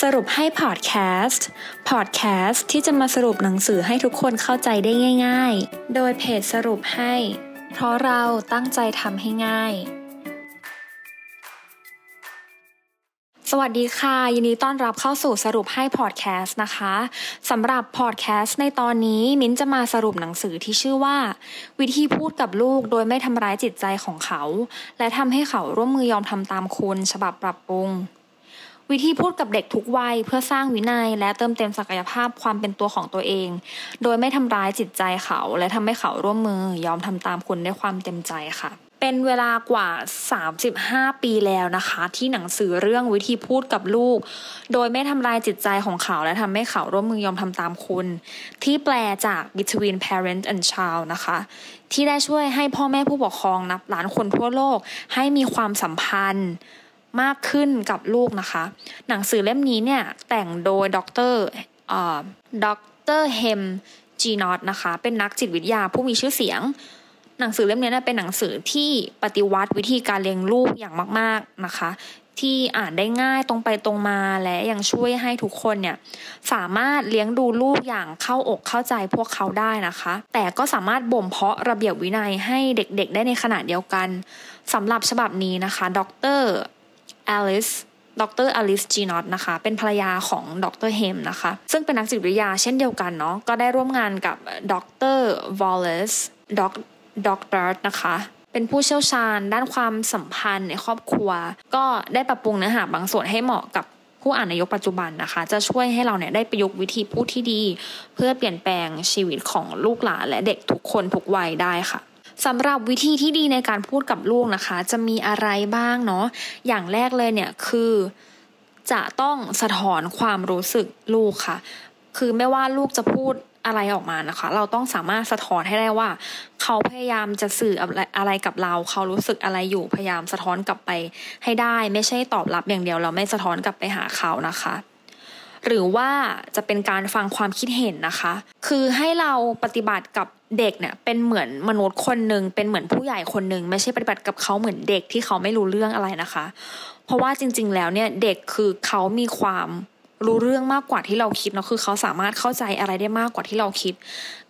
สรุปให้พอดแคสต์ พอดแคสต์ที่จะมาสรุปหนังสือให้ทุกคนเข้าใจได้ง่าย ๆ โดยเพจสรุปให้ เพราะเราตั้งใจทำให้ง่าย สวัสดีค่ะ ยินดีต้อนรับเข้าสู่สรุปให้พอดแคสต์นะคะสำหรับพอดแคสต์ในตอนนี้มิ้นจะมาสรุปหนังสือที่ชื่อว่า วิธีพูดกับลูกโดยไม่ทำร้ายจิตใจของเขา และทำให้เขาร่วมมือยอมทำตามคุณ ฉบับปรับปรุง วิธีพูดกับเด็กทุกวัยเพื่อสร้างวินัย และเติมเต็มศักยภาพความเป็นตัวของตัวเอง โดยไม่ทำร้ายจิตใจเขา และทำให้เขาร่วมมือยอมทำตามคุณด้วยความเต็มใจค่ะเป็นเวลากว่า 35 ปีแล้วนะคะ ที่หนังสือเรื่องวิธีพูดกับลูก โดยไม่ทำลายจิตใจของเขา และทำให้เขาร่วมมือยอมทำตามคุณ ที่แปลจาก Between Parent and Child นะคะ ที่ได้ช่วยให้พ่อแม่ผู้ปกครองนับล้านคนทั่วโลกให้มีความสัมพันธ์ มากขึ้นกับลูกนะคะ หนังสือเล่มนี้เนี่ยแต่งโดยดรด็อกเตอร์ Haim Ginott นะคะ เป็นนักจิตวิทยาผู้มีชื่อเสียง หนังสือเล่มนี้เป็นหนังสือที่ปฏิวัติวิธีการเลี้ยงลูกอย่างมาก ๆนะคะ ที่อ่านได้ง่ายตรงไปตรงมาและยังช่วยให้ทุกคนเนี่ยสามารถเลี้ยงดูลูกอย่างเข้าอกเข้าใจพวกเขาได้นะคะ แต่ก็สามารถบ่มเพาะระเบียบวินัยให้เด็กๆ ได้ในขณะเดียวกันสำหรับฉบับนี้นะคะ ดร อลิสดร Alice Ginott นะคะ เป็นภรรยาของดร Haim นะคะ ซึ่งเป็นนักจิตวิทยาเช่นเดียวกันเนาะ ก็ได้ร่วมงานกับดร Wallace Goddard นะคะ เป็นผู้เชี่ยวชาญด้านความสัมพันธ์ในครอบครัว ก็ได้ปรับปรุงเนื้อหาบางส่วนให้เหมาะกับผู้อ่านในยุคปัจจุบันนะคะ จะช่วยให้เราเนี่ยได้ประยุกต์วิธีพูดที่ดี เพื่อเปลี่ยนแปลงชีวิตของลูกหลานและเด็กทุกคนทุกวัยได้ค่ะ สำหรับวิธีที่ดีในการพูดกับลูกนะคะ จะมีอะไรบ้างเนาะอย่างแรกเลยเนี่ยคือจะต้องสะท้อนความรู้สึกลูกค่ะ คือไม่ว่าลูกจะพูดอะไรออกมานะคะ เราต้องสามารถสะท้อนให้ได้ว่า เขาพยายามจะสื่ออะไรกับเรา เขารู้สึกอะไรอยู่พยายามสะท้อนกลับไปให้ได้ ไม่ใช่ตอบรับอย่างเดียวเราไม่สะท้อนกลับไปหาเขานะคะ หรือว่าจะเป็นการฟังความคิดเห็นนะคะ คือให้เราปฏิบัติกับเด็กเนี่ยเป็นเหมือนมนุษย์คนหนึ่งเป็นเหมือนผู้ใหญ่คนหนึ่งไม่ใช่ปฏิบัติกับเขาเหมือนเด็กที่เขาไม่รู้เรื่องอะไรนะคะ เพราะว่าจริง ๆ แล้วเนี่ยเด็กคือเขามีความ รู้เรื่องมากกว่าที่เราคิดเนาะคือเขาสามารถเข้าใจอะไรได้มากกว่าที่เราคิด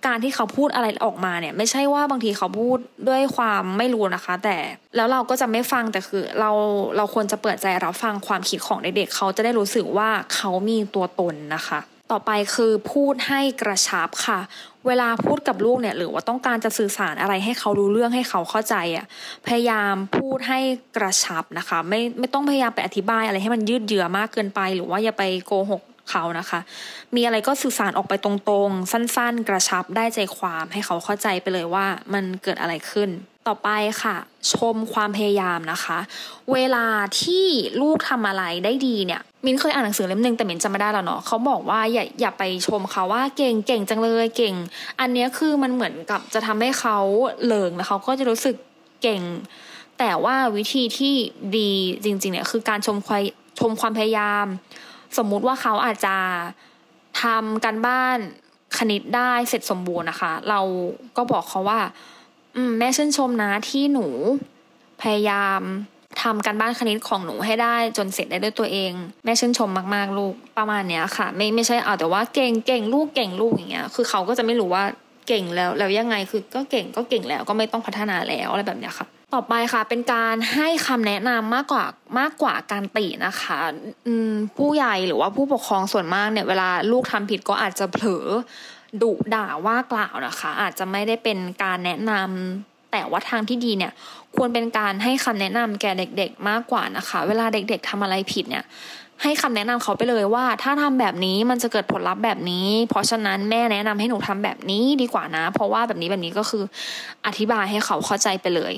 การที่เขาพูดอะไรออกมาเนี่ย ไม่ใช่ว่าบางทีเขาพูดด้วยความไม่รู้นะคะ แต่แล้วเราก็จะไม่ฟังแต่คือ เราเราควรจะเปิดใจรับฟังความคิดของเด็กๆเขาจะได้รู้สึกว่าเขามีตัวตนนะคะ ต่อไปคือพูดให้กระชับค่ะ เวลาพูดกับลูกเนี่ยหรือว่าต้องการจะสื่อสารอะไรให้เขารู้เรื่องให้เขาเข้าใจอะพยายามพูดให้กระชับนะคะ ไม่ไม่ต้องพยายามไปอธิบายอะไรให้มันยืดเยื้อมากเกินไป หรือว่าอย่าไปโกหกเขานะคะ มีอะไรก็สื่อสารออกไปตรงๆ สั้นๆ กระชับได้ใจความให้เขาเข้าใจไปเลยว่ามันเกิดอะไรขึ้น ต่อไปค่ะ ชมความพยายามนะคะ เวลาที่ลูกทำอะไรได้ดีเนี่ยมินเคยอ่านหนังสือเล่มนึงแต่มินจำไม่ได้แล้วเนาะเขาบอกว่าอย่าอย่าไปชมเขาว่าเก่งเก่งจังเลยเก่ง อันนี้คือมันเหมือนกับจะทำให้เขาเลิงแล้วเขาก็จะรู้สึกเก่ง แต่ว่าวิธีที่ดีจริงๆเนี่ยคือการชมความชมความพยายาม สมมุติว่าเขาอาจจะทำการบ้านคณิตได้เสร็จสมบูรณ์นะคะ เราก็บอกเขาว่า แม่ชื่นชมนะที่หนูพยายามทำการบ้านคณิตของหนูให้ได้จนเสร็จได้ด้วยตัวเอง แม่ชื่นชมมากๆลูกประมาณเนี้ยค่ะ ไม่ไม่ใช่เอาแต่ว่าเก่งเก่งลูกเก่งลูกอย่างเงี้ยคือเขาก็จะไม่รู้ว่าเก่งแล้วแล้วยังไงคือก็เก่งก็เก่งแล้วก็ไม่ต้องพัฒนาแล้วอะไรแบบเนี้ยค่ะ ต่อไปค่ะ เป็นการให้คำแนะนำมากกว่ามากกว่าการตินะคะอืมผู้ใหญ่หรือว่าผู้ปกครองส่วนมากเนี่ยเวลาลูกทำผิดก็อาจจะเผลอ ดุด่าว่ากล่าวนะคะ อาจจะไม่ได้เป็นการแนะนำแต่ว่าทางที่ดีเนี่ย ควรเป็นการให้คำแนะนำแก่เด็ก ๆ มากกว่านะคะ เวลาเด็ก ๆทำอะไรผิดเนี่ย ให้คำแนะนำเขาไปเลยว่า ถ้าทำแบบนี้มันจะเกิดผลลัพธ์แบบนี้ เพราะฉะนั้นแม่แนะนำให้หนูทำแบบนี้ดีกว่านะ เพราะว่าแบบนี้แบบนี้ก็คือ อธิบายให้เขาเข้าใจไปเลย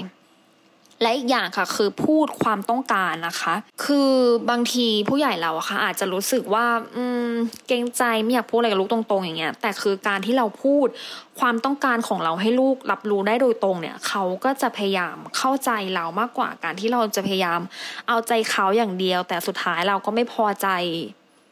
และอีกอย่างค่ะคือพูดความต้องการนะคะ คือบางทีผู้ใหญ่เราอะค่ะ อาจจะรู้สึกว่าอืมเกรงใจไม่อยากพูดอะไรกับลูกตรงๆ อย่างเงี้ย แต่คือการที่เราพูดความต้องการของเราให้ลูกรับรู้ได้โดยตรงเนี่ย เขาก็จะพยายามเข้าใจเรามากกว่าการที่เราจะพยายามเอาใจเขาอย่างเดียว แต่สุดท้ายเราก็ไม่พอใจ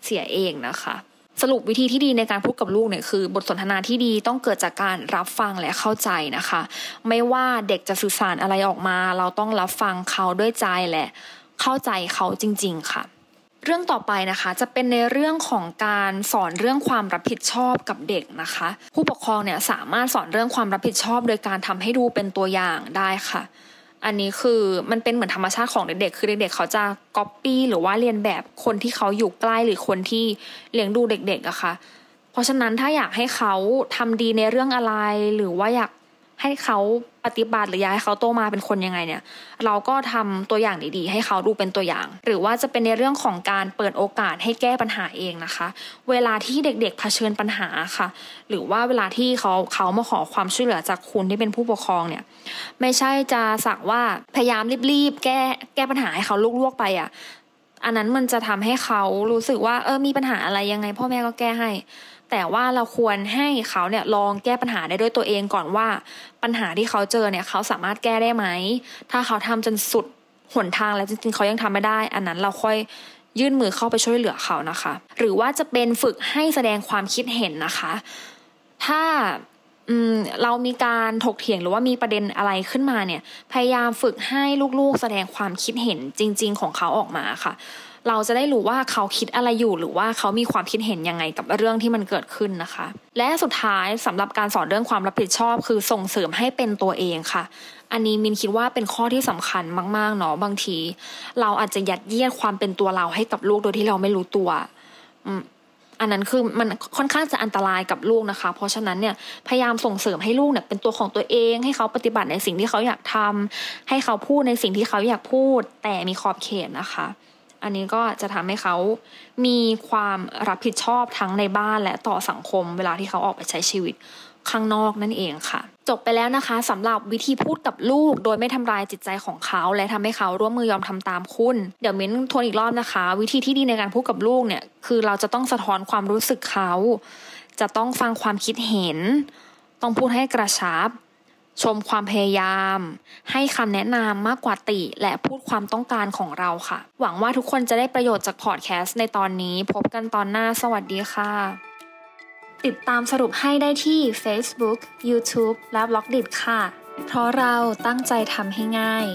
เสียเองนะคะ สรุปวิธีที่ดีในการพูดกับลูกเนี่ยคือบทสนทนาที่ดีต้องเกิดจากการรับฟังและเข้าใจนะคะ ไม่ว่าเด็กจะสื่อสารอะไรออกมา เราต้องรับฟังเขาด้วยใจและเข้าใจเขาจริง ๆ ค่ะ เรื่องต่อไปนะคะจะเป็นในเรื่องของการสอนเรื่องความรับผิดชอบกับเด็กนะคะ ผู้ปกครองเนี่ยสามารถสอนเรื่องความรับผิดชอบ โดยการทำให้ดูเป็นตัวอย่างได้ค่ะ อันนี้คือมันเป็นเหมือนธรรมชาติของเด็กๆ คือเด็กๆ เขาจะก๊อปปี้หรือว่าเรียนแบบคนที่เขาอยู่ใกล้หรือคนที่เลี้ยงดูเด็กๆอะค่ะ เพราะฉะนั้นถ้าอยากให้เขาทำดีในเรื่องอะไร หรือว่าอยาก ให้เขาปฏิบัติหรืออยากให้เขาโตมาเป็นคนยังไงเนี่ย เราก็ทำตัวอย่างดีๆ ให้เขาดูเป็นตัวอย่าง หรือว่าจะเป็นในเรื่องของการเปิดโอกาสให้แก้ปัญหาเองนะคะ เวลาที่เด็กๆเผชิญปัญหาค่ะ หรือว่าเวลาที่เขาเขามาขอความช่วยเหลือจากคุณที่เป็นผู้ปกครองเนี่ย ไม่ใช่จะสักว่าพยายามรีบๆแก้แก้ปัญหาให้เขาลวกๆไปอะอันนั้นมันจะทำให้เขารู้สึกว่าเออมีปัญหาอะไรยังไง พ่อแม่ก็แก้ให้ แต่ว่าเราควรให้เขาเนี่ยลองแก้ปัญหาได้ด้วยตัวเองก่อนว่า ปัญหาที่เขาเจอเนี่ยเขาสามารถแก้ได้ไหม ถ้าเขาทำจนสุดหนทางแล้วจริงๆเขายังทำไม่ได้ อันนั้นเราค่อยยื่นมือเข้าไปช่วยเหลือเขานะคะ หรือว่าจะเป็นฝึกให้แสดงความคิดเห็นนะคะ ถ้าเรามีการถกเถียงหรือว่ามีประเด็นอะไรขึ้นมาเนี่ย พยายามฝึกให้ลูกๆ แสดงความคิดเห็นจริง ๆ ของเขาออกมาค่ะ เราจะได้รู้ว่าเขาคิดอะไรอยู่หรือว่าเขามีความคิดเห็นยังไงกับเรื่องที่มันเกิดขึ้นนะคะ และสุดท้ายสำหรับการสอนเรื่องความรับผิดชอบ คือส่งเสริมให้เป็นตัวเองค่ะ อันนี้มินคิดว่าเป็นข้อที่สำคัญมากๆเนาะบางที เราอาจจะยัดเยียดความเป็นตัวเราให้กับลูกโดยที่เราไม่รู้ตัวอันนั้นคือมันค่อนข้างจะอันตรายกับลูกนะคะ เพราะฉะนั้นเนี่ยพยายามส่งเสริมให้ลูกเนี่ยเป็นตัวของตัวเอง ให้เขาปฏิบัติในสิ่งที่เขาอยากทำให้เขาพูดในสิ่งที่เขาอยากพูด แต่มีขอบเขตนะคะ อันนี้ก็จะทำให้เขามีความรับผิดชอบทั้งในบ้านและต่อสังคม เวลาที่เขาออกไปใช้ชีวิตข้างนอกนั่นเองค่ะ จบไปแล้วนะคะสำหรับวิธีพูดกับลูก โดยไม่ทำลายจิตใจของเขา และทำให้เขาร่วมมือยอมทำตามคุณ เดี๋ยวมิ้นทวนอีกรอบนะคะ วิธีที่ดีในการพูดกับลูกเนี่ยคือเราจะต้องสะท้อนความรู้สึกเขา จะต้องฟังความคิดเห็น ต้องพูดให้กระชับ ชมความพยายาม ให้คำแนะนำมากกว่าติ และพูดความต้องการของเราค่ะ หวังว่าทุกคนจะได้ประโยชน์จากพอดแคสต์ในตอนนี้ พบกันตอนหน้าสวัสดีค่ะ ติดตามสรุปให้ได้ที่ Facebook, YouTube และ b ล็อกดิค่ะ เพราะเราตั้งใจทำให้ง่าย